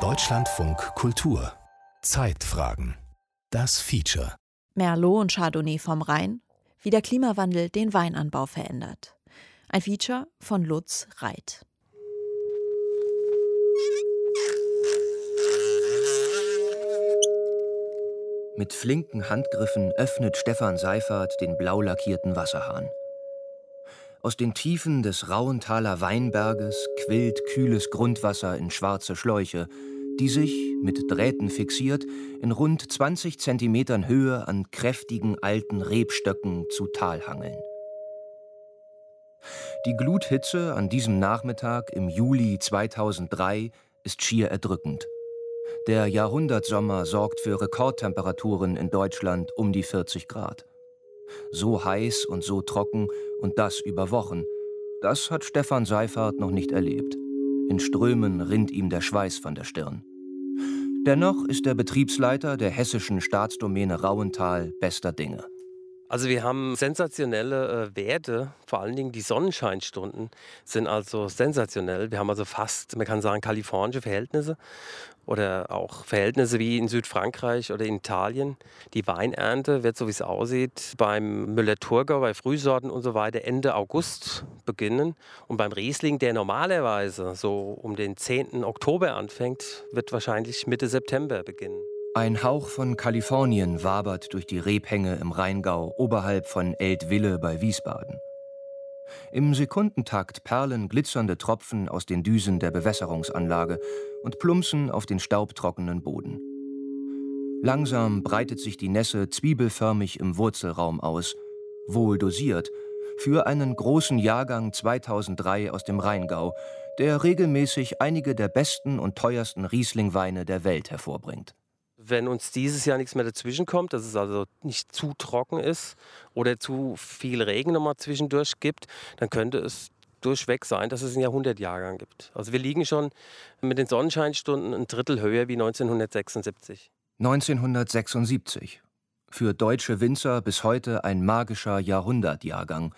Deutschlandfunk Kultur Zeitfragen Das Feature Merlot und Chardonnay vom Rhein, wie der Klimawandel den Weinanbau verändert. Ein Feature von Lutz Reit. Mit flinken Handgriffen öffnet Stefan Seifert den blau lackierten Wasserhahn. Aus den Tiefen des Rauenthaler Weinberges quillt kühles Grundwasser in schwarze Schläuche, die sich, mit Drähten fixiert, in rund 20 Zentimetern Höhe an kräftigen alten Rebstöcken zu Tal hangeln. Die Gluthitze an diesem Nachmittag im Juli 2003 ist schier erdrückend. Der Jahrhundertsommer sorgt für Rekordtemperaturen in Deutschland um die 40 Grad. So heiß und so trocken und das über Wochen, das hat Stefan Seifert noch nicht erlebt. In Strömen rinnt ihm der Schweiß von der Stirn. Dennoch ist der Betriebsleiter der hessischen Staatsdomäne Rauental bester Dinge. Also wir haben sensationelle äh, Werte, vor allen Dingen die Sonnenscheinstunden sind also sensationell. Wir haben also fast, man kann sagen, kalifornische Verhältnisse oder auch Verhältnisse wie in Südfrankreich oder in Italien. Die Weinernte wird, so wie es aussieht, beim Müller-Thurgau, bei Frühsorten und so weiter Ende August beginnen. Und beim Riesling, der normalerweise so um den 10. Oktober anfängt, wird wahrscheinlich Mitte September beginnen. Ein Hauch von Kalifornien wabert durch die Rebhänge im Rheingau oberhalb von Eltville bei Wiesbaden. Im Sekundentakt perlen glitzernde Tropfen aus den Düsen der Bewässerungsanlage und plumpsen auf den staubtrockenen Boden. Langsam breitet sich die Nässe zwiebelförmig im Wurzelraum aus, wohl dosiert, für einen großen Jahrgang 2003 aus dem Rheingau, der regelmäßig einige der besten und teuersten Rieslingweine der Welt hervorbringt wenn uns dieses Jahr nichts mehr dazwischen kommt, dass es also nicht zu trocken ist oder zu viel Regen nochmal zwischendurch gibt, dann könnte es durchweg sein, dass es einen Jahrhundertjahrgang gibt. Also wir liegen schon mit den Sonnenscheinstunden ein Drittel höher wie 1976. 1976. Für deutsche Winzer bis heute ein magischer Jahrhundertjahrgang.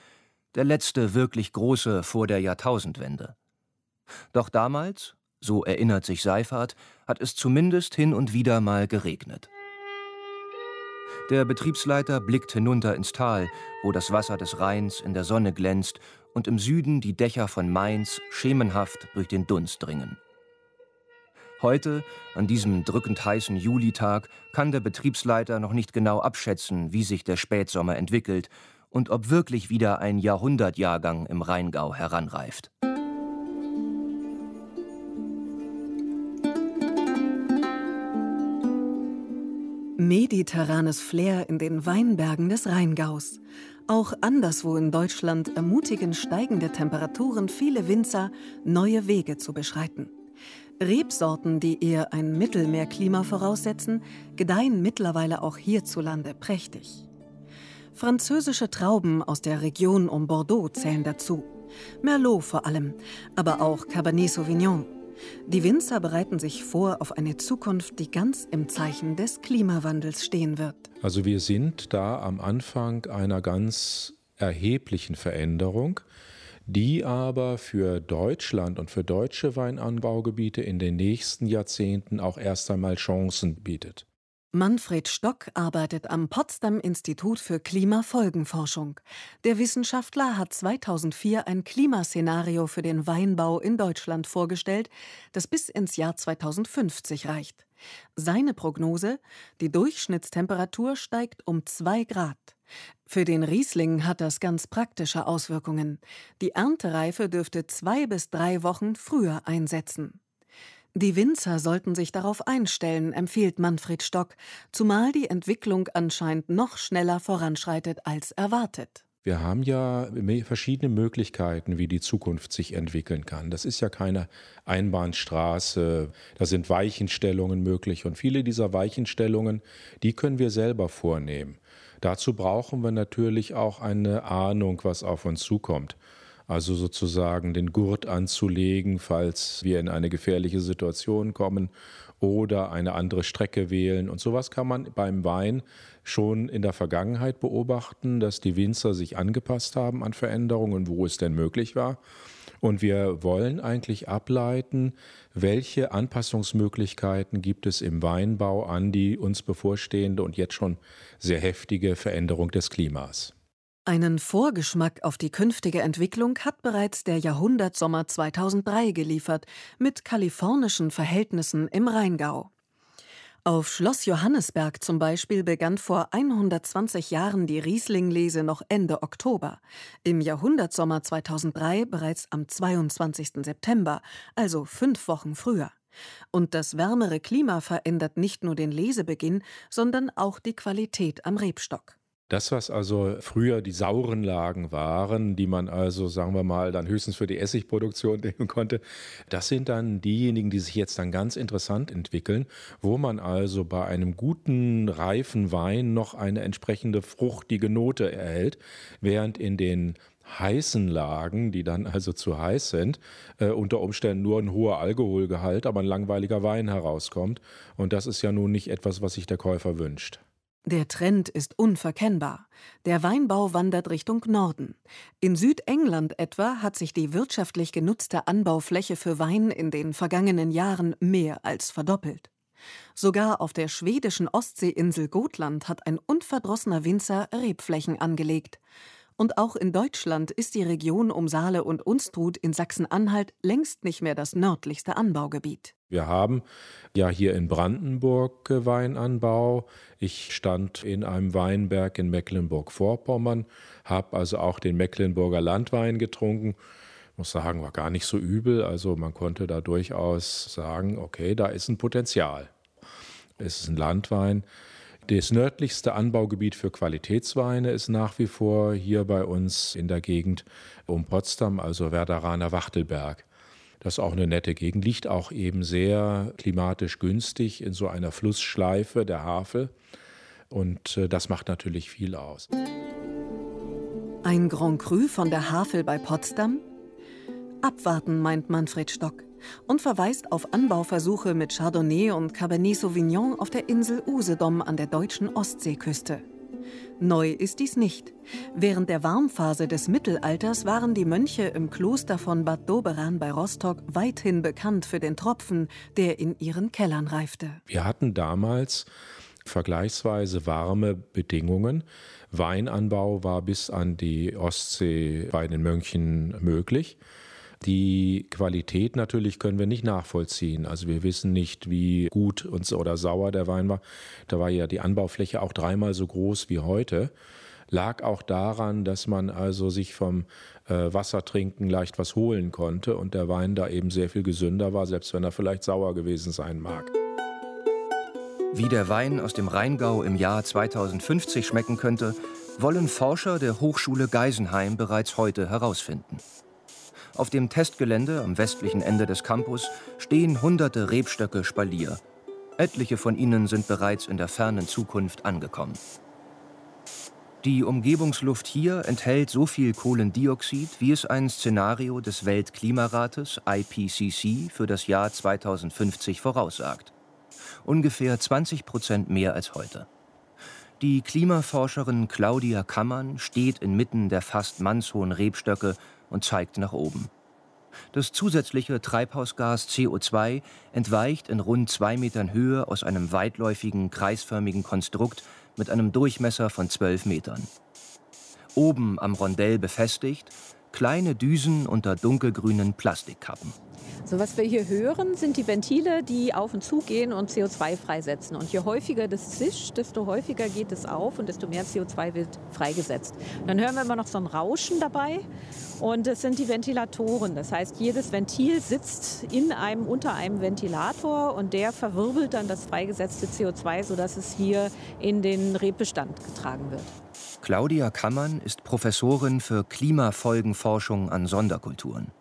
Der letzte wirklich große vor der Jahrtausendwende. Doch damals, so erinnert sich Seifert, hat es zumindest hin und wieder mal geregnet. Der Betriebsleiter blickt hinunter ins Tal, wo das Wasser des Rheins in der Sonne glänzt und im Süden die Dächer von Mainz schemenhaft durch den Dunst dringen. Heute, an diesem drückend heißen Julitag, kann der Betriebsleiter noch nicht genau abschätzen, wie sich der Spätsommer entwickelt und ob wirklich wieder ein Jahrhundertjahrgang im Rheingau heranreift. Mediterranes Flair in den Weinbergen des Rheingaus. Auch anderswo in Deutschland ermutigen steigende Temperaturen viele Winzer, neue Wege zu beschreiten. Rebsorten, die eher ein Mittelmeerklima voraussetzen, gedeihen mittlerweile auch hierzulande prächtig. Französische Trauben aus der Region um Bordeaux zählen dazu. Merlot vor allem, aber auch Cabernet Sauvignon, die Winzer bereiten sich vor auf eine Zukunft, die ganz im Zeichen des Klimawandels stehen wird. Also wir sind da am Anfang einer ganz erheblichen Veränderung, die aber für Deutschland und für deutsche Weinanbaugebiete in den nächsten Jahrzehnten auch erst einmal Chancen bietet. Manfred Stock arbeitet am Potsdam Institut für Klimafolgenforschung. Der Wissenschaftler hat 2004 ein Klimaszenario für den Weinbau in Deutschland vorgestellt, das bis ins Jahr 2050 reicht. Seine Prognose: Die Durchschnittstemperatur steigt um zwei Grad. Für den Riesling hat das ganz praktische Auswirkungen. Die Erntereife dürfte zwei bis drei Wochen früher einsetzen. Die Winzer sollten sich darauf einstellen, empfiehlt Manfred Stock, zumal die Entwicklung anscheinend noch schneller voranschreitet als erwartet. Wir haben ja verschiedene Möglichkeiten, wie die Zukunft sich entwickeln kann. Das ist ja keine Einbahnstraße, da sind Weichenstellungen möglich und viele dieser Weichenstellungen, die können wir selber vornehmen. Dazu brauchen wir natürlich auch eine Ahnung, was auf uns zukommt also sozusagen den Gurt anzulegen, falls wir in eine gefährliche Situation kommen oder eine andere Strecke wählen. Und sowas kann man beim Wein schon in der Vergangenheit beobachten, dass die Winzer sich angepasst haben an Veränderungen, wo es denn möglich war. Und wir wollen eigentlich ableiten, welche Anpassungsmöglichkeiten gibt es im Weinbau an die uns bevorstehende und jetzt schon sehr heftige Veränderung des Klimas. Einen Vorgeschmack auf die künftige Entwicklung hat bereits der Jahrhundertsommer 2003 geliefert, mit kalifornischen Verhältnissen im Rheingau. Auf Schloss Johannesberg zum Beispiel begann vor 120 Jahren die Rieslinglese noch Ende Oktober, im Jahrhundertsommer 2003 bereits am 22. September, also fünf Wochen früher. Und das wärmere Klima verändert nicht nur den Lesebeginn, sondern auch die Qualität am Rebstock. Das, was also früher die sauren Lagen waren, die man also, sagen wir mal, dann höchstens für die Essigproduktion nehmen konnte, das sind dann diejenigen, die sich jetzt dann ganz interessant entwickeln, wo man also bei einem guten, reifen Wein noch eine entsprechende fruchtige Note erhält, während in den heißen Lagen, die dann also zu heiß sind, äh, unter Umständen nur ein hoher Alkoholgehalt, aber ein langweiliger Wein herauskommt. Und das ist ja nun nicht etwas, was sich der Käufer wünscht. Der Trend ist unverkennbar. Der Weinbau wandert Richtung Norden. In Südengland etwa hat sich die wirtschaftlich genutzte Anbaufläche für Wein in den vergangenen Jahren mehr als verdoppelt. Sogar auf der schwedischen Ostseeinsel Gotland hat ein unverdrossener Winzer Rebflächen angelegt. Und auch in Deutschland ist die Region um Saale und Unstrut in Sachsen-Anhalt längst nicht mehr das nördlichste Anbaugebiet. Wir haben ja hier in Brandenburg Weinanbau. Ich stand in einem Weinberg in Mecklenburg-Vorpommern, habe also auch den Mecklenburger Landwein getrunken. Ich muss sagen, war gar nicht so übel. Also man konnte da durchaus sagen, okay, da ist ein Potenzial. Es ist ein Landwein, das nördlichste Anbaugebiet für Qualitätsweine ist nach wie vor hier bei uns in der Gegend um Potsdam, also Werderaner Wachtelberg. Das ist auch eine nette Gegend, liegt auch eben sehr klimatisch günstig in so einer Flussschleife der Havel. Und äh, das macht natürlich viel aus. Ein Grand Cru von der Havel bei Potsdam? Abwarten, meint Manfred Stock und verweist auf Anbauversuche mit Chardonnay und Cabernet Sauvignon auf der Insel Usedom an der deutschen Ostseeküste. Neu ist dies nicht. Während der Warmphase des Mittelalters waren die Mönche im Kloster von Bad Doberan bei Rostock weithin bekannt für den Tropfen, der in ihren Kellern reifte. Wir hatten damals vergleichsweise warme Bedingungen. Weinanbau war bis an die Ostsee bei den Mönchen möglich. Die Qualität natürlich können wir nicht nachvollziehen. Also wir wissen nicht, wie gut uns oder sauer der Wein war. Da war ja die Anbaufläche auch dreimal so groß wie heute. Lag auch daran, dass man also sich vom äh, Wassertrinken leicht was holen konnte und der Wein da eben sehr viel gesünder war, selbst wenn er vielleicht sauer gewesen sein mag. Wie der Wein aus dem Rheingau im Jahr 2050 schmecken könnte, wollen Forscher der Hochschule Geisenheim bereits heute herausfinden. Auf dem Testgelände am westlichen Ende des Campus stehen hunderte Rebstöcke Spalier. Etliche von ihnen sind bereits in der fernen Zukunft angekommen. Die Umgebungsluft hier enthält so viel Kohlendioxid, wie es ein Szenario des Weltklimarates IPCC für das Jahr 2050 voraussagt. Ungefähr 20 Prozent mehr als heute. Die Klimaforscherin Claudia Kammern steht inmitten der fast mannshohen Rebstöcke und zeigt nach oben. Das zusätzliche Treibhausgas CO2 entweicht in rund zwei Metern Höhe aus einem weitläufigen, kreisförmigen Konstrukt mit einem Durchmesser von zwölf Metern. Oben am Rondell befestigt kleine Düsen unter dunkelgrünen Plastikkappen. So, was wir hier hören, sind die Ventile, die auf und zu gehen und CO2 freisetzen. Und je häufiger das zischt, desto häufiger geht es auf und desto mehr CO2 wird freigesetzt. Dann hören wir immer noch so ein Rauschen dabei. Und es sind die Ventilatoren. Das heißt, jedes Ventil sitzt in einem, unter einem Ventilator und der verwirbelt dann das freigesetzte CO2, sodass es hier in den Rebbestand getragen wird. Claudia Kammern ist Professorin für Klimafolgenforschung an Sonderkulturen.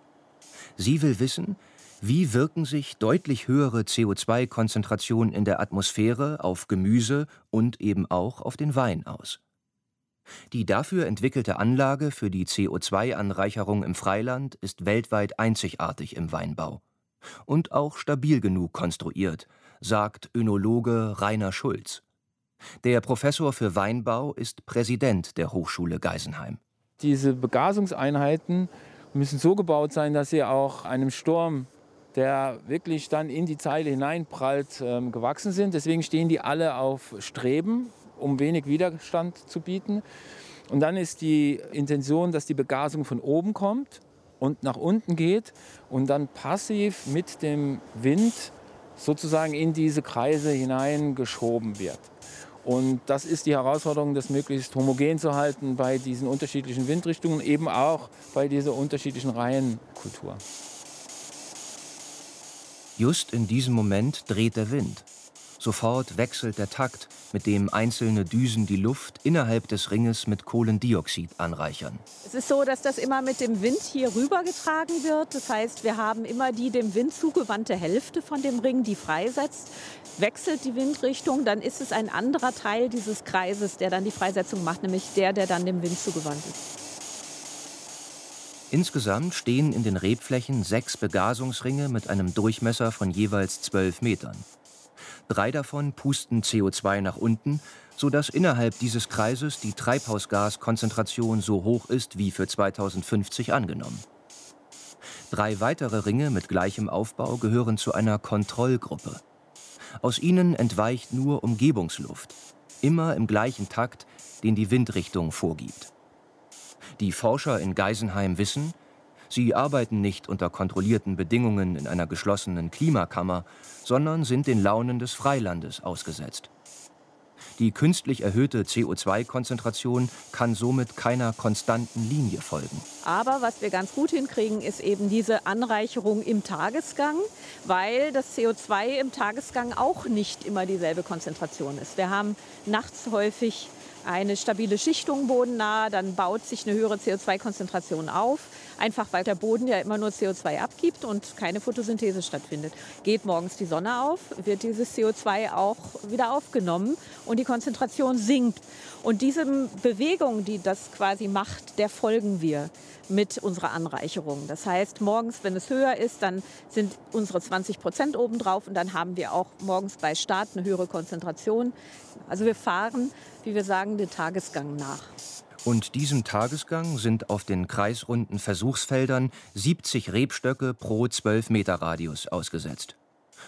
Sie will wissen, wie wirken sich deutlich höhere CO2-Konzentrationen in der Atmosphäre auf Gemüse und eben auch auf den Wein aus? Die dafür entwickelte Anlage für die CO2-Anreicherung im Freiland ist weltweit einzigartig im Weinbau und auch stabil genug konstruiert, sagt Önologe Rainer Schulz. Der Professor für Weinbau ist Präsident der Hochschule Geisenheim. Diese Begasungseinheiten müssen so gebaut sein, dass sie auch einem Sturm, der wirklich dann in die Zeile hineinprallt, ähm, gewachsen sind. Deswegen stehen die alle auf Streben, um wenig Widerstand zu bieten. Und dann ist die Intention, dass die Begasung von oben kommt und nach unten geht und dann passiv mit dem Wind sozusagen in diese Kreise hineingeschoben wird. Und das ist die Herausforderung, das möglichst homogen zu halten bei diesen unterschiedlichen Windrichtungen, eben auch bei dieser unterschiedlichen Reihenkultur. Just in diesem Moment dreht der Wind. Sofort wechselt der Takt, mit dem einzelne Düsen die Luft innerhalb des Ringes mit Kohlendioxid anreichern. Es ist so, dass das immer mit dem Wind hier rübergetragen wird. Das heißt, wir haben immer die dem Wind zugewandte Hälfte von dem Ring, die freisetzt. Wechselt die Windrichtung, dann ist es ein anderer Teil dieses Kreises, der dann die Freisetzung macht, nämlich der, der dann dem Wind zugewandt ist. Insgesamt stehen in den Rebflächen sechs Begasungsringe mit einem Durchmesser von jeweils zwölf Metern. Drei davon pusten CO2 nach unten, sodass innerhalb dieses Kreises die Treibhausgaskonzentration so hoch ist wie für 2050 angenommen. Drei weitere Ringe mit gleichem Aufbau gehören zu einer Kontrollgruppe. Aus ihnen entweicht nur Umgebungsluft, immer im gleichen Takt, den die Windrichtung vorgibt. Die Forscher in Geisenheim wissen, Sie arbeiten nicht unter kontrollierten Bedingungen in einer geschlossenen Klimakammer, sondern sind den Launen des Freilandes ausgesetzt. Die künstlich erhöhte CO2-Konzentration kann somit keiner konstanten Linie folgen. Aber was wir ganz gut hinkriegen, ist eben diese Anreicherung im Tagesgang, weil das CO2 im Tagesgang auch nicht immer dieselbe Konzentration ist. Wir haben nachts häufig eine stabile Schichtung bodennah, dann baut sich eine höhere CO2-Konzentration auf, einfach weil der Boden ja immer nur CO2 abgibt und keine Photosynthese stattfindet. Geht morgens die Sonne auf, wird dieses CO2 auch wieder aufgenommen und die Konzentration sinkt. Und diese Bewegung, die das quasi macht, der folgen wir mit unserer Anreicherung. Das heißt, morgens, wenn es höher ist, dann sind unsere 20 Prozent obendrauf und dann haben wir auch morgens bei Start eine höhere Konzentration. Also wir fahren, wie wir sagen, den Tagesgang nach. Und diesem Tagesgang sind auf den kreisrunden Versuchsfeldern 70 Rebstöcke pro 12 Meter Radius ausgesetzt.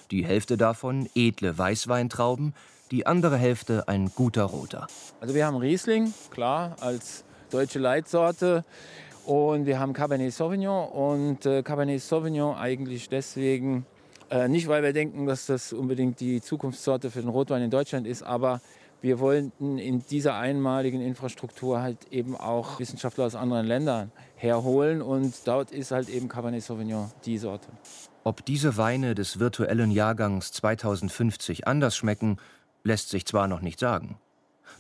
Die Hälfte davon edle Weißweintrauben, die andere Hälfte ein guter Roter. Also wir haben Riesling, klar, als deutsche Leitsorte. Und wir haben Cabernet Sauvignon und äh, Cabernet Sauvignon eigentlich deswegen, äh, nicht weil wir denken, dass das unbedingt die Zukunftssorte für den Rotwein in Deutschland ist, aber wir wollten in dieser einmaligen Infrastruktur halt eben auch Wissenschaftler aus anderen Ländern herholen und dort ist halt eben Cabernet Sauvignon die Sorte. Ob diese Weine des virtuellen Jahrgangs 2050 anders schmecken, lässt sich zwar noch nicht sagen.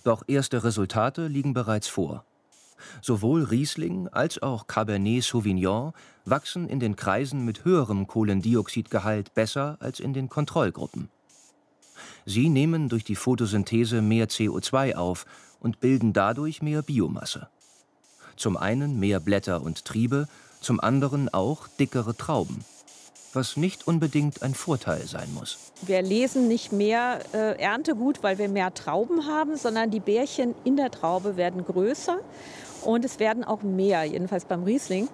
Doch erste Resultate liegen bereits vor. Sowohl Riesling als auch Cabernet Sauvignon wachsen in den Kreisen mit höherem Kohlendioxidgehalt besser als in den Kontrollgruppen. Sie nehmen durch die Photosynthese mehr CO2 auf und bilden dadurch mehr Biomasse. Zum einen mehr Blätter und Triebe, zum anderen auch dickere Trauben was nicht unbedingt ein Vorteil sein muss. Wir lesen nicht mehr äh, Erntegut, weil wir mehr Trauben haben, sondern die Bärchen in der Traube werden größer und es werden auch mehr, jedenfalls beim Riesling.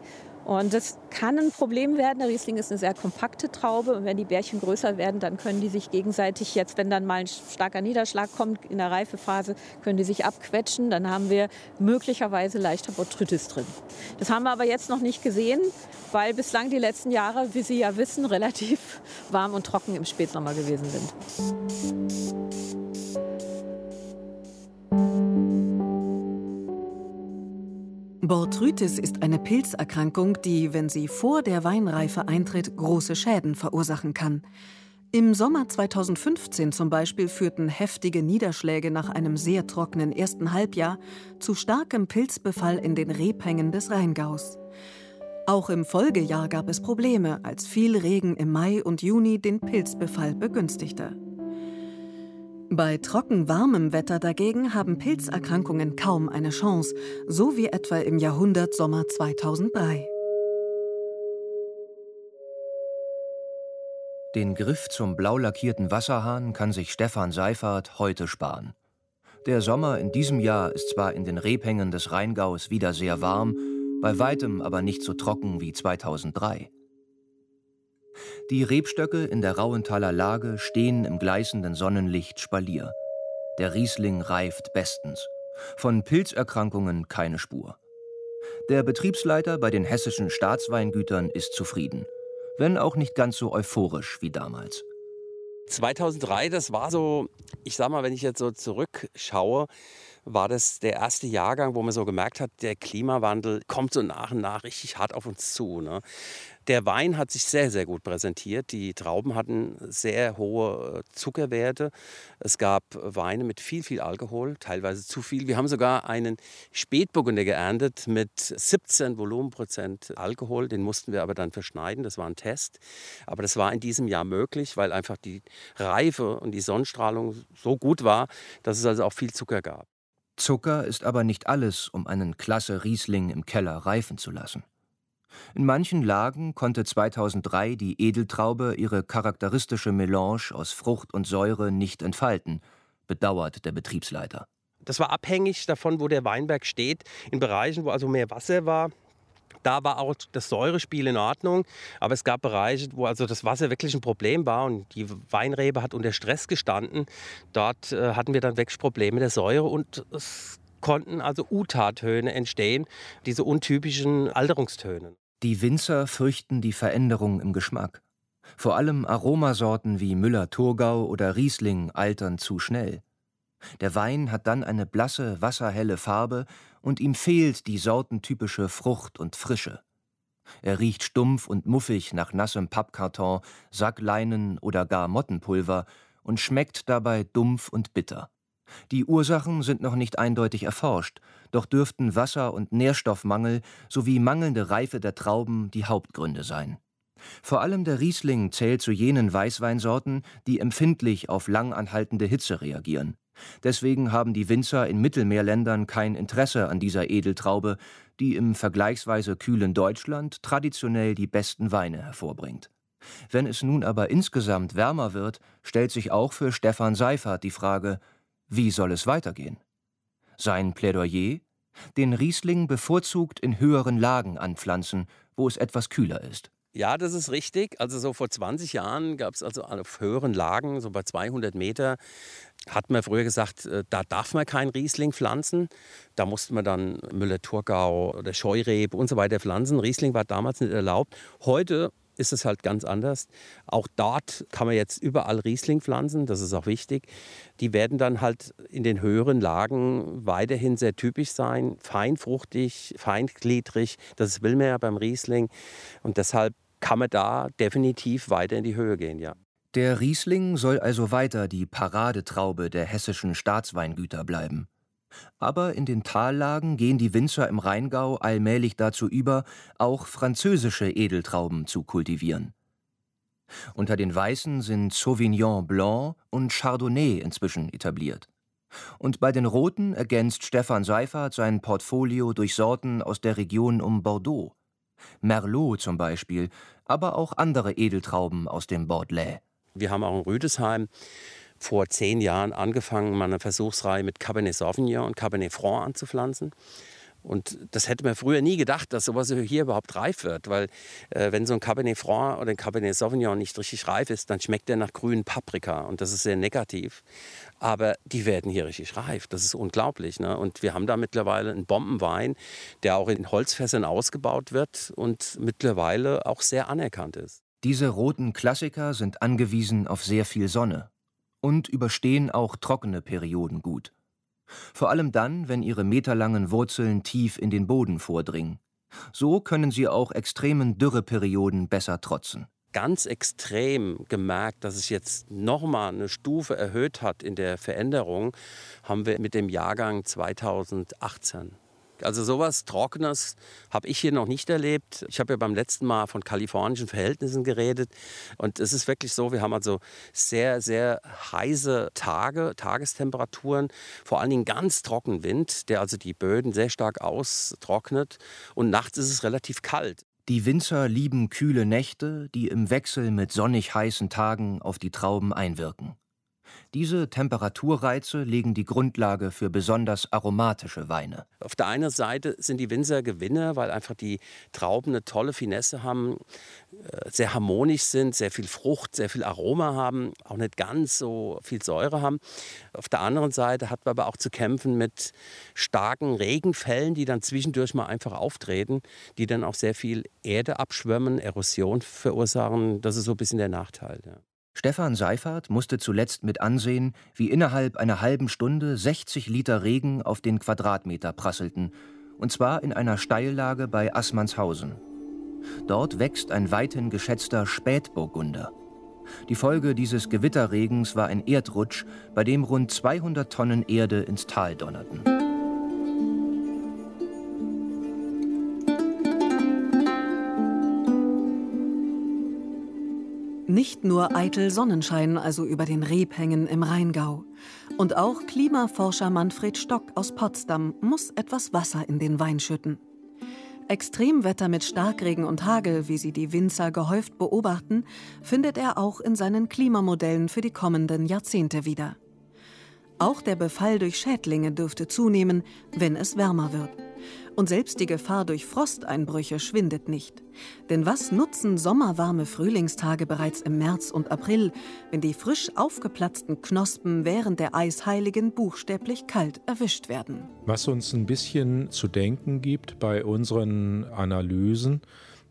Und das kann ein Problem werden. Der Riesling ist eine sehr kompakte Traube und wenn die Bärchen größer werden, dann können die sich gegenseitig jetzt, wenn dann mal ein starker Niederschlag kommt in der Reifephase, können die sich abquetschen. Dann haben wir möglicherweise leichter Botrytis drin. Das haben wir aber jetzt noch nicht gesehen, weil bislang die letzten Jahre, wie Sie ja wissen, relativ warm und trocken im Spätsommer gewesen sind. Botrytis ist eine Pilzerkrankung, die, wenn sie vor der Weinreife eintritt, große Schäden verursachen kann. Im Sommer 2015 zum Beispiel führten heftige Niederschläge nach einem sehr trockenen ersten Halbjahr zu starkem Pilzbefall in den Rebhängen des Rheingaus. Auch im Folgejahr gab es Probleme, als viel Regen im Mai und Juni den Pilzbefall begünstigte. Bei trocken-warmem Wetter dagegen haben Pilzerkrankungen kaum eine Chance, so wie etwa im Jahrhundertsommer 2003. Den Griff zum blau lackierten Wasserhahn kann sich Stefan Seifert heute sparen. Der Sommer in diesem Jahr ist zwar in den Rebhängen des Rheingaus wieder sehr warm, bei weitem aber nicht so trocken wie 2003. Die Rebstöcke in der Rauenthaler Lage stehen im gleißenden Sonnenlicht Spalier. Der Riesling reift bestens. Von Pilzerkrankungen keine Spur. Der Betriebsleiter bei den hessischen Staatsweingütern ist zufrieden, wenn auch nicht ganz so euphorisch wie damals. 2003, das war so, ich sag mal, wenn ich jetzt so zurückschaue, war das der erste Jahrgang, wo man so gemerkt hat, der Klimawandel kommt so nach und nach richtig hart auf uns zu. Ne? Der Wein hat sich sehr, sehr gut präsentiert. Die Trauben hatten sehr hohe äh, Zuckerwerte. Es gab Weine mit viel, viel Alkohol, teilweise zu viel. Wir haben sogar einen Spätburgunder geerntet mit 17 Volumenprozent Alkohol. Den mussten wir aber dann verschneiden. Das war ein Test. Aber das war in diesem Jahr möglich, weil einfach die Reife und die Sonnenstrahlung so gut war, dass es also auch viel Zucker gab. Zucker ist aber nicht alles, um einen klasse Riesling im Keller reifen zu lassen. In manchen Lagen konnte 2003 die Edeltraube ihre charakteristische Melange aus Frucht und Säure nicht entfalten, bedauert der Betriebsleiter. Das war abhängig davon, wo der Weinberg steht. In Bereichen, wo also mehr Wasser war, da war auch das Säurespiel in Ordnung, aber es gab Bereiche, wo also das Wasser wirklich ein Problem war und die Weinrebe hat unter Stress gestanden. Dort äh, hatten wir dann wirklich Probleme der Säure und es konnten also Utat-Töne entstehen, diese untypischen Alterungstöne. Die Winzer fürchten die Veränderung im Geschmack. Vor allem Aromasorten wie Müller-Thurgau oder Riesling altern zu schnell. Der Wein hat dann eine blasse, wasserhelle Farbe und ihm fehlt die sortentypische Frucht und Frische. Er riecht stumpf und muffig nach nassem Pappkarton, Sackleinen oder gar Mottenpulver und schmeckt dabei dumpf und bitter. Die Ursachen sind noch nicht eindeutig erforscht, doch dürften Wasser- und Nährstoffmangel sowie mangelnde Reife der Trauben die Hauptgründe sein. Vor allem der Riesling zählt zu jenen Weißweinsorten, die empfindlich auf langanhaltende Hitze reagieren. Deswegen haben die Winzer in Mittelmeerländern kein Interesse an dieser Edeltraube, die im vergleichsweise kühlen Deutschland traditionell die besten Weine hervorbringt. Wenn es nun aber insgesamt wärmer wird, stellt sich auch für Stefan Seifert die Frage, wie soll es weitergehen? Sein Plädoyer? Den Riesling bevorzugt in höheren Lagen anpflanzen, wo es etwas kühler ist. Ja, das ist richtig. Also so vor 20 Jahren gab es also auf höheren Lagen, so bei 200 Meter, hat man früher gesagt, äh, da darf man keinen Riesling pflanzen. Da musste man dann Müller-Thurgau oder Scheurebe und so weiter pflanzen. Riesling war damals nicht erlaubt. Heute ist es halt ganz anders. Auch dort kann man jetzt überall Riesling pflanzen, das ist auch wichtig. Die werden dann halt in den höheren Lagen weiterhin sehr typisch sein, feinfruchtig, feingliedrig. Das will man ja beim Riesling. Und deshalb kann man da definitiv weiter in die Höhe gehen, ja. Der Riesling soll also weiter die Paradetraube der hessischen Staatsweingüter bleiben. Aber in den Tallagen gehen die Winzer im Rheingau allmählich dazu über, auch französische Edeltrauben zu kultivieren. Unter den Weißen sind Sauvignon Blanc und Chardonnay inzwischen etabliert. Und bei den Roten ergänzt Stefan Seifert sein Portfolio durch Sorten aus der Region um Bordeaux. Merlot zum Beispiel, aber auch andere Edeltrauben aus dem Bordelais. Wir haben auch in Rüdesheim vor zehn Jahren angefangen, mal eine Versuchsreihe mit Cabernet Sauvignon und Cabernet Franc anzupflanzen. Und das hätte man früher nie gedacht, dass sowas hier überhaupt reif wird, weil äh, wenn so ein Cabernet Franc oder ein Cabernet Sauvignon nicht richtig reif ist, dann schmeckt der nach grünen Paprika und das ist sehr negativ. Aber die werden hier richtig reif, das ist unglaublich. Ne? Und wir haben da mittlerweile einen Bombenwein, der auch in Holzfässern ausgebaut wird und mittlerweile auch sehr anerkannt ist. Diese roten Klassiker sind angewiesen auf sehr viel Sonne und überstehen auch trockene Perioden gut. Vor allem dann, wenn ihre meterlangen Wurzeln tief in den Boden vordringen. So können sie auch extremen Dürreperioden besser trotzen. Ganz extrem gemerkt, dass es jetzt nochmal eine Stufe erhöht hat in der Veränderung, haben wir mit dem Jahrgang 2018. Also sowas Trockenes habe ich hier noch nicht erlebt. Ich habe ja beim letzten Mal von kalifornischen Verhältnissen geredet. Und es ist wirklich so, wir haben also sehr, sehr heiße Tage, Tagestemperaturen, vor allen Dingen ganz trockenen Wind, der also die Böden sehr stark austrocknet. Und nachts ist es relativ kalt. Die Winzer lieben kühle Nächte, die im Wechsel mit sonnig heißen Tagen auf die Trauben einwirken. Diese Temperaturreize legen die Grundlage für besonders aromatische Weine. Auf der einen Seite sind die Winzer Gewinner, weil einfach die Trauben eine tolle Finesse haben, äh, sehr harmonisch sind, sehr viel Frucht, sehr viel Aroma haben, auch nicht ganz so viel Säure haben. Auf der anderen Seite hat man aber auch zu kämpfen mit starken Regenfällen, die dann zwischendurch mal einfach auftreten, die dann auch sehr viel Erde abschwemmen, Erosion verursachen. Das ist so ein bisschen der Nachteil. Ja. Stefan Seifert musste zuletzt mit ansehen, wie innerhalb einer halben Stunde 60 Liter Regen auf den Quadratmeter prasselten, und zwar in einer Steillage bei Assmannshausen. Dort wächst ein weithin geschätzter Spätburgunder. Die Folge dieses Gewitterregens war ein Erdrutsch, bei dem rund 200 Tonnen Erde ins Tal donnerten. Nicht nur eitel Sonnenschein also über den Rebhängen im Rheingau. Und auch Klimaforscher Manfred Stock aus Potsdam muss etwas Wasser in den Wein schütten. Extremwetter mit Starkregen und Hagel, wie sie die Winzer gehäuft beobachten, findet er auch in seinen Klimamodellen für die kommenden Jahrzehnte wieder. Auch der Befall durch Schädlinge dürfte zunehmen, wenn es wärmer wird. Und selbst die Gefahr durch Frosteinbrüche schwindet nicht. Denn was nutzen sommerwarme Frühlingstage bereits im März und April, wenn die frisch aufgeplatzten Knospen während der Eisheiligen buchstäblich kalt erwischt werden? Was uns ein bisschen zu denken gibt bei unseren Analysen,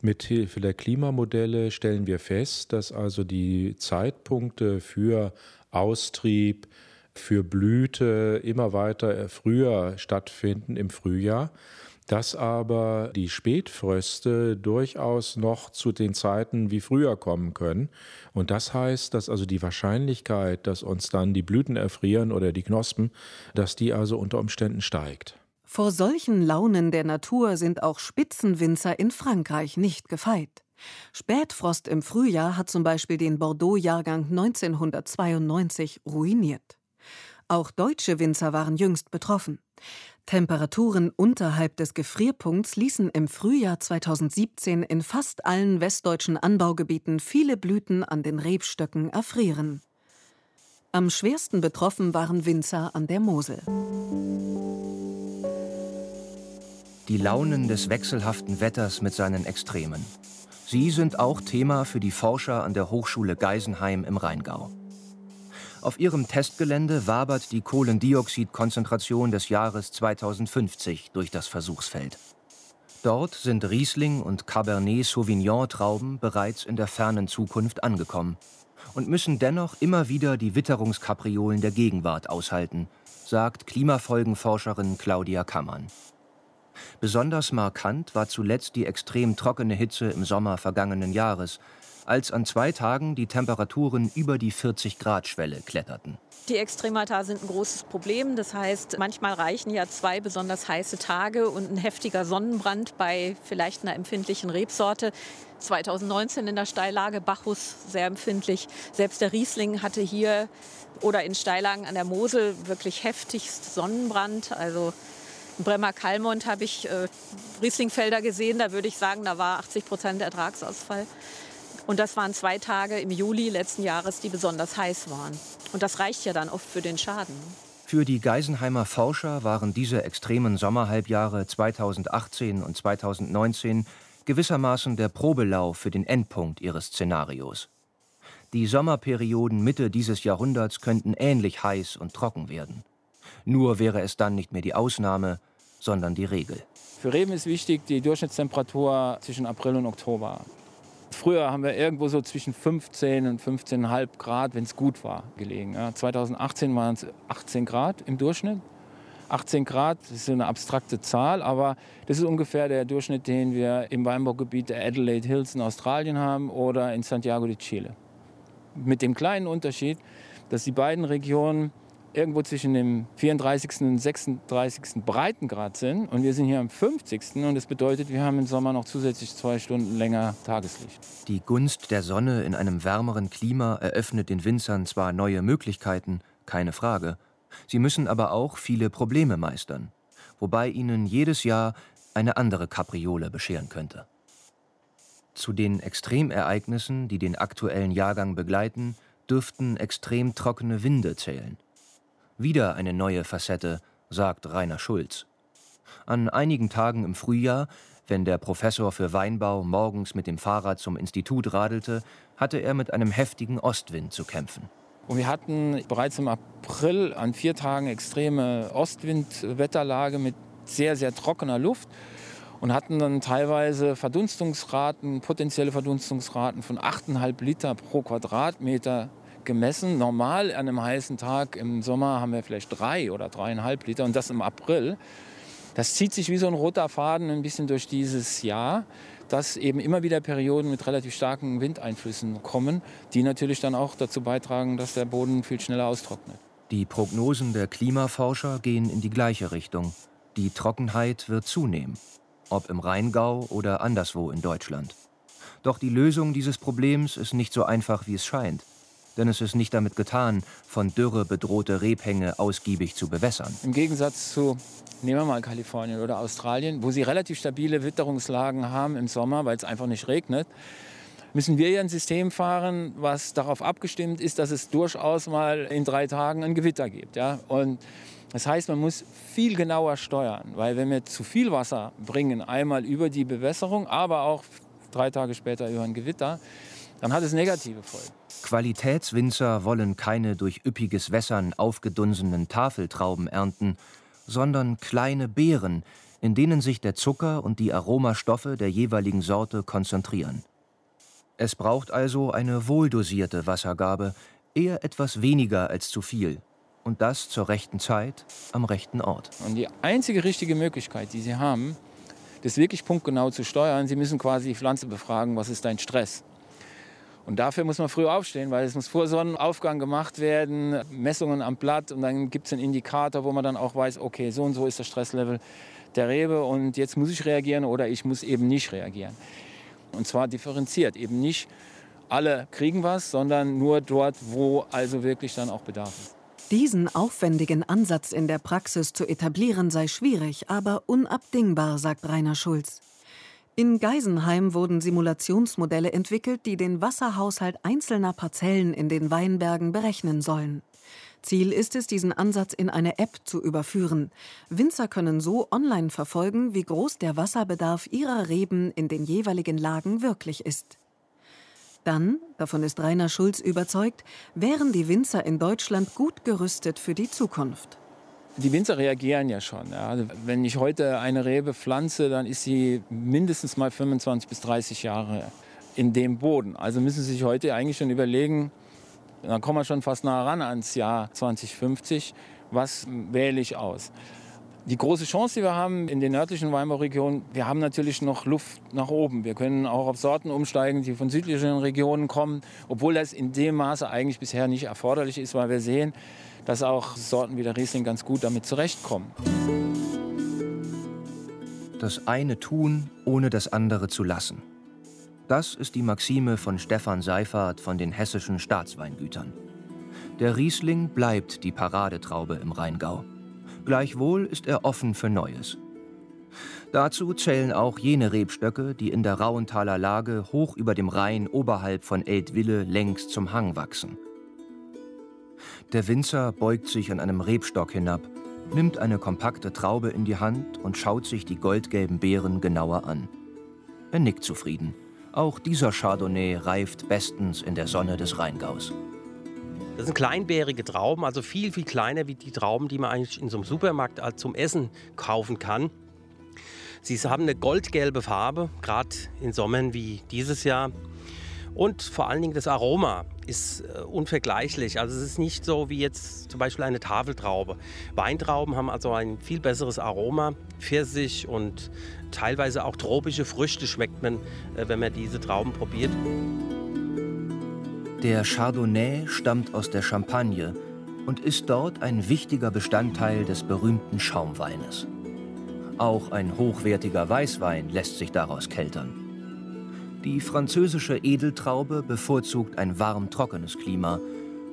Mithilfe der Klimamodelle stellen wir fest, dass also die Zeitpunkte für Austrieb, für Blüte immer weiter früher stattfinden im Frühjahr dass aber die Spätfröste durchaus noch zu den Zeiten wie früher kommen können. Und das heißt, dass also die Wahrscheinlichkeit, dass uns dann die Blüten erfrieren oder die Knospen, dass die also unter Umständen steigt. Vor solchen Launen der Natur sind auch Spitzenwinzer in Frankreich nicht gefeit. Spätfrost im Frühjahr hat zum Beispiel den Bordeaux-Jahrgang 1992 ruiniert. Auch deutsche Winzer waren jüngst betroffen. Temperaturen unterhalb des Gefrierpunkts ließen im Frühjahr 2017 in fast allen westdeutschen Anbaugebieten viele Blüten an den Rebstöcken erfrieren. Am schwersten betroffen waren Winzer an der Mosel. Die Launen des wechselhaften Wetters mit seinen Extremen. Sie sind auch Thema für die Forscher an der Hochschule Geisenheim im Rheingau. Auf ihrem Testgelände wabert die Kohlendioxidkonzentration des Jahres 2050 durch das Versuchsfeld. Dort sind Riesling und Cabernet Sauvignon Trauben bereits in der fernen Zukunft angekommen und müssen dennoch immer wieder die Witterungskapriolen der Gegenwart aushalten, sagt Klimafolgenforscherin Claudia Kammann. Besonders markant war zuletzt die extrem trockene Hitze im Sommer vergangenen Jahres, als an zwei Tagen die Temperaturen über die 40-Grad-Schwelle kletterten. Die Extremata sind ein großes Problem. Das heißt, manchmal reichen ja zwei besonders heiße Tage und ein heftiger Sonnenbrand bei vielleicht einer empfindlichen Rebsorte. 2019 in der Steillage Bacchus sehr empfindlich. Selbst der Riesling hatte hier oder in Steillagen an der Mosel wirklich heftigst Sonnenbrand. Also in Bremer Kalmont habe ich äh, Rieslingfelder gesehen. Da würde ich sagen, da war 80 Prozent Ertragsausfall. Und das waren zwei Tage im Juli letzten Jahres, die besonders heiß waren. Und das reicht ja dann oft für den Schaden. Für die Geisenheimer Forscher waren diese extremen Sommerhalbjahre 2018 und 2019 gewissermaßen der Probelauf für den Endpunkt ihres Szenarios. Die Sommerperioden Mitte dieses Jahrhunderts könnten ähnlich heiß und trocken werden. Nur wäre es dann nicht mehr die Ausnahme, sondern die Regel. Für Reben ist wichtig die Durchschnittstemperatur zwischen April und Oktober. Früher haben wir irgendwo so zwischen 15 und 15,5 Grad, wenn es gut war, gelegen. Ja, 2018 waren es 18 Grad im Durchschnitt. 18 Grad ist eine abstrakte Zahl, aber das ist ungefähr der Durchschnitt, den wir im Weinbaugebiet der Adelaide Hills in Australien haben oder in Santiago de Chile. Mit dem kleinen Unterschied, dass die beiden Regionen irgendwo zwischen dem 34. und 36. Breitengrad sind und wir sind hier am 50. und das bedeutet, wir haben im Sommer noch zusätzlich zwei Stunden länger Tageslicht. Die Gunst der Sonne in einem wärmeren Klima eröffnet den Winzern zwar neue Möglichkeiten, keine Frage, sie müssen aber auch viele Probleme meistern, wobei ihnen jedes Jahr eine andere Kapriole bescheren könnte. Zu den Extremereignissen, die den aktuellen Jahrgang begleiten, dürften extrem trockene Winde zählen. Wieder eine neue Facette, sagt Rainer Schulz. An einigen Tagen im Frühjahr, wenn der Professor für Weinbau morgens mit dem Fahrrad zum Institut radelte, hatte er mit einem heftigen Ostwind zu kämpfen. Und wir hatten bereits im April an vier Tagen extreme Ostwindwetterlage mit sehr, sehr trockener Luft und hatten dann teilweise Verdunstungsraten, potenzielle Verdunstungsraten von 8,5 Liter pro Quadratmeter gemessen. Normal an einem heißen Tag im Sommer haben wir vielleicht drei oder dreieinhalb Liter und das im April. Das zieht sich wie so ein roter Faden ein bisschen durch dieses Jahr, dass eben immer wieder Perioden mit relativ starken Windeinflüssen kommen, die natürlich dann auch dazu beitragen, dass der Boden viel schneller austrocknet. Die Prognosen der Klimaforscher gehen in die gleiche Richtung. Die Trockenheit wird zunehmen ob im Rheingau oder anderswo in Deutschland. Doch die Lösung dieses Problems ist nicht so einfach, wie es scheint. Denn es ist nicht damit getan, von Dürre bedrohte Rebhänge ausgiebig zu bewässern. Im Gegensatz zu, nehmen wir mal Kalifornien oder Australien, wo sie relativ stabile Witterungslagen haben im Sommer, weil es einfach nicht regnet, müssen wir ja ein System fahren, was darauf abgestimmt ist, dass es durchaus mal in drei Tagen ein Gewitter gibt. Ja? Und das heißt, man muss viel genauer steuern, weil wenn wir zu viel Wasser bringen, einmal über die Bewässerung, aber auch drei Tage später über ein Gewitter, dann hat es negative Folgen. Qualitätswinzer wollen keine durch üppiges Wässern aufgedunsenen Tafeltrauben ernten, sondern kleine Beeren, in denen sich der Zucker und die Aromastoffe der jeweiligen Sorte konzentrieren. Es braucht also eine wohldosierte Wassergabe, eher etwas weniger als zu viel, und das zur rechten Zeit am rechten Ort. Und die einzige richtige Möglichkeit, die Sie haben, das wirklich punktgenau zu steuern, Sie müssen quasi die Pflanze befragen, was ist dein Stress? Und dafür muss man früh aufstehen, weil es muss vor Sonnenaufgang gemacht werden, Messungen am Blatt und dann gibt es einen Indikator, wo man dann auch weiß, okay, so und so ist das Stresslevel der Rebe und jetzt muss ich reagieren oder ich muss eben nicht reagieren. Und zwar differenziert, eben nicht alle kriegen was, sondern nur dort, wo also wirklich dann auch Bedarf ist. Diesen aufwendigen Ansatz in der Praxis zu etablieren sei schwierig, aber unabdingbar, sagt Rainer Schulz. In Geisenheim wurden Simulationsmodelle entwickelt, die den Wasserhaushalt einzelner Parzellen in den Weinbergen berechnen sollen. Ziel ist es, diesen Ansatz in eine App zu überführen. Winzer können so online verfolgen, wie groß der Wasserbedarf ihrer Reben in den jeweiligen Lagen wirklich ist. Dann, davon ist Rainer Schulz überzeugt, wären die Winzer in Deutschland gut gerüstet für die Zukunft. Die Winzer reagieren ja schon. Ja. Also wenn ich heute eine Rebe pflanze, dann ist sie mindestens mal 25 bis 30 Jahre in dem Boden. Also müssen Sie sich heute eigentlich schon überlegen, dann kommen wir schon fast nah ran ans Jahr 2050, was wähle ich aus. Die große Chance, die wir haben in den nördlichen Weinbauregionen, wir haben natürlich noch Luft nach oben. Wir können auch auf Sorten umsteigen, die von südlichen Regionen kommen, obwohl das in dem Maße eigentlich bisher nicht erforderlich ist, weil wir sehen, dass auch Sorten wie der Riesling ganz gut damit zurechtkommen. Das eine tun, ohne das andere zu lassen. Das ist die Maxime von Stefan Seifert von den hessischen Staatsweingütern. Der Riesling bleibt die Paradetraube im Rheingau. Gleichwohl ist er offen für Neues. Dazu zählen auch jene Rebstöcke, die in der Rauenthaler Lage hoch über dem Rhein oberhalb von Eltville längs zum Hang wachsen. Der Winzer beugt sich an einem Rebstock hinab, nimmt eine kompakte Traube in die Hand und schaut sich die goldgelben Beeren genauer an. Er nickt zufrieden. Auch dieser Chardonnay reift bestens in der Sonne des Rheingaus. Das sind kleinbärige Trauben, also viel, viel kleiner wie die Trauben, die man eigentlich in so einem Supermarkt zum Essen kaufen kann. Sie haben eine goldgelbe Farbe, gerade in Sommern wie dieses Jahr. Und vor allen Dingen das Aroma ist äh, unvergleichlich. Also es ist nicht so wie jetzt zum Beispiel eine Tafeltraube. Weintrauben haben also ein viel besseres Aroma. Pfirsich und teilweise auch tropische Früchte schmeckt man, äh, wenn man diese Trauben probiert. Der Chardonnay stammt aus der Champagne und ist dort ein wichtiger Bestandteil des berühmten Schaumweines. Auch ein hochwertiger Weißwein lässt sich daraus keltern. Die französische Edeltraube bevorzugt ein warm trockenes Klima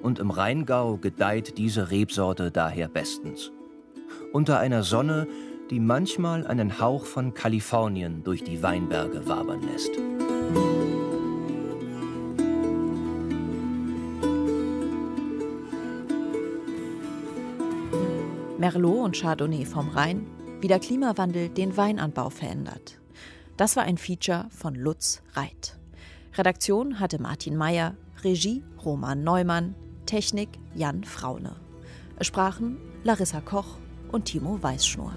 und im Rheingau gedeiht diese Rebsorte daher bestens. Unter einer Sonne, die manchmal einen Hauch von Kalifornien durch die Weinberge wabern lässt. Merlot und Chardonnay vom Rhein, wie der Klimawandel den Weinanbau verändert. Das war ein Feature von Lutz Reit. Redaktion hatte Martin Meyer, Regie Roman Neumann, Technik Jan Fraune. Sprachen Larissa Koch und Timo Weißschnur.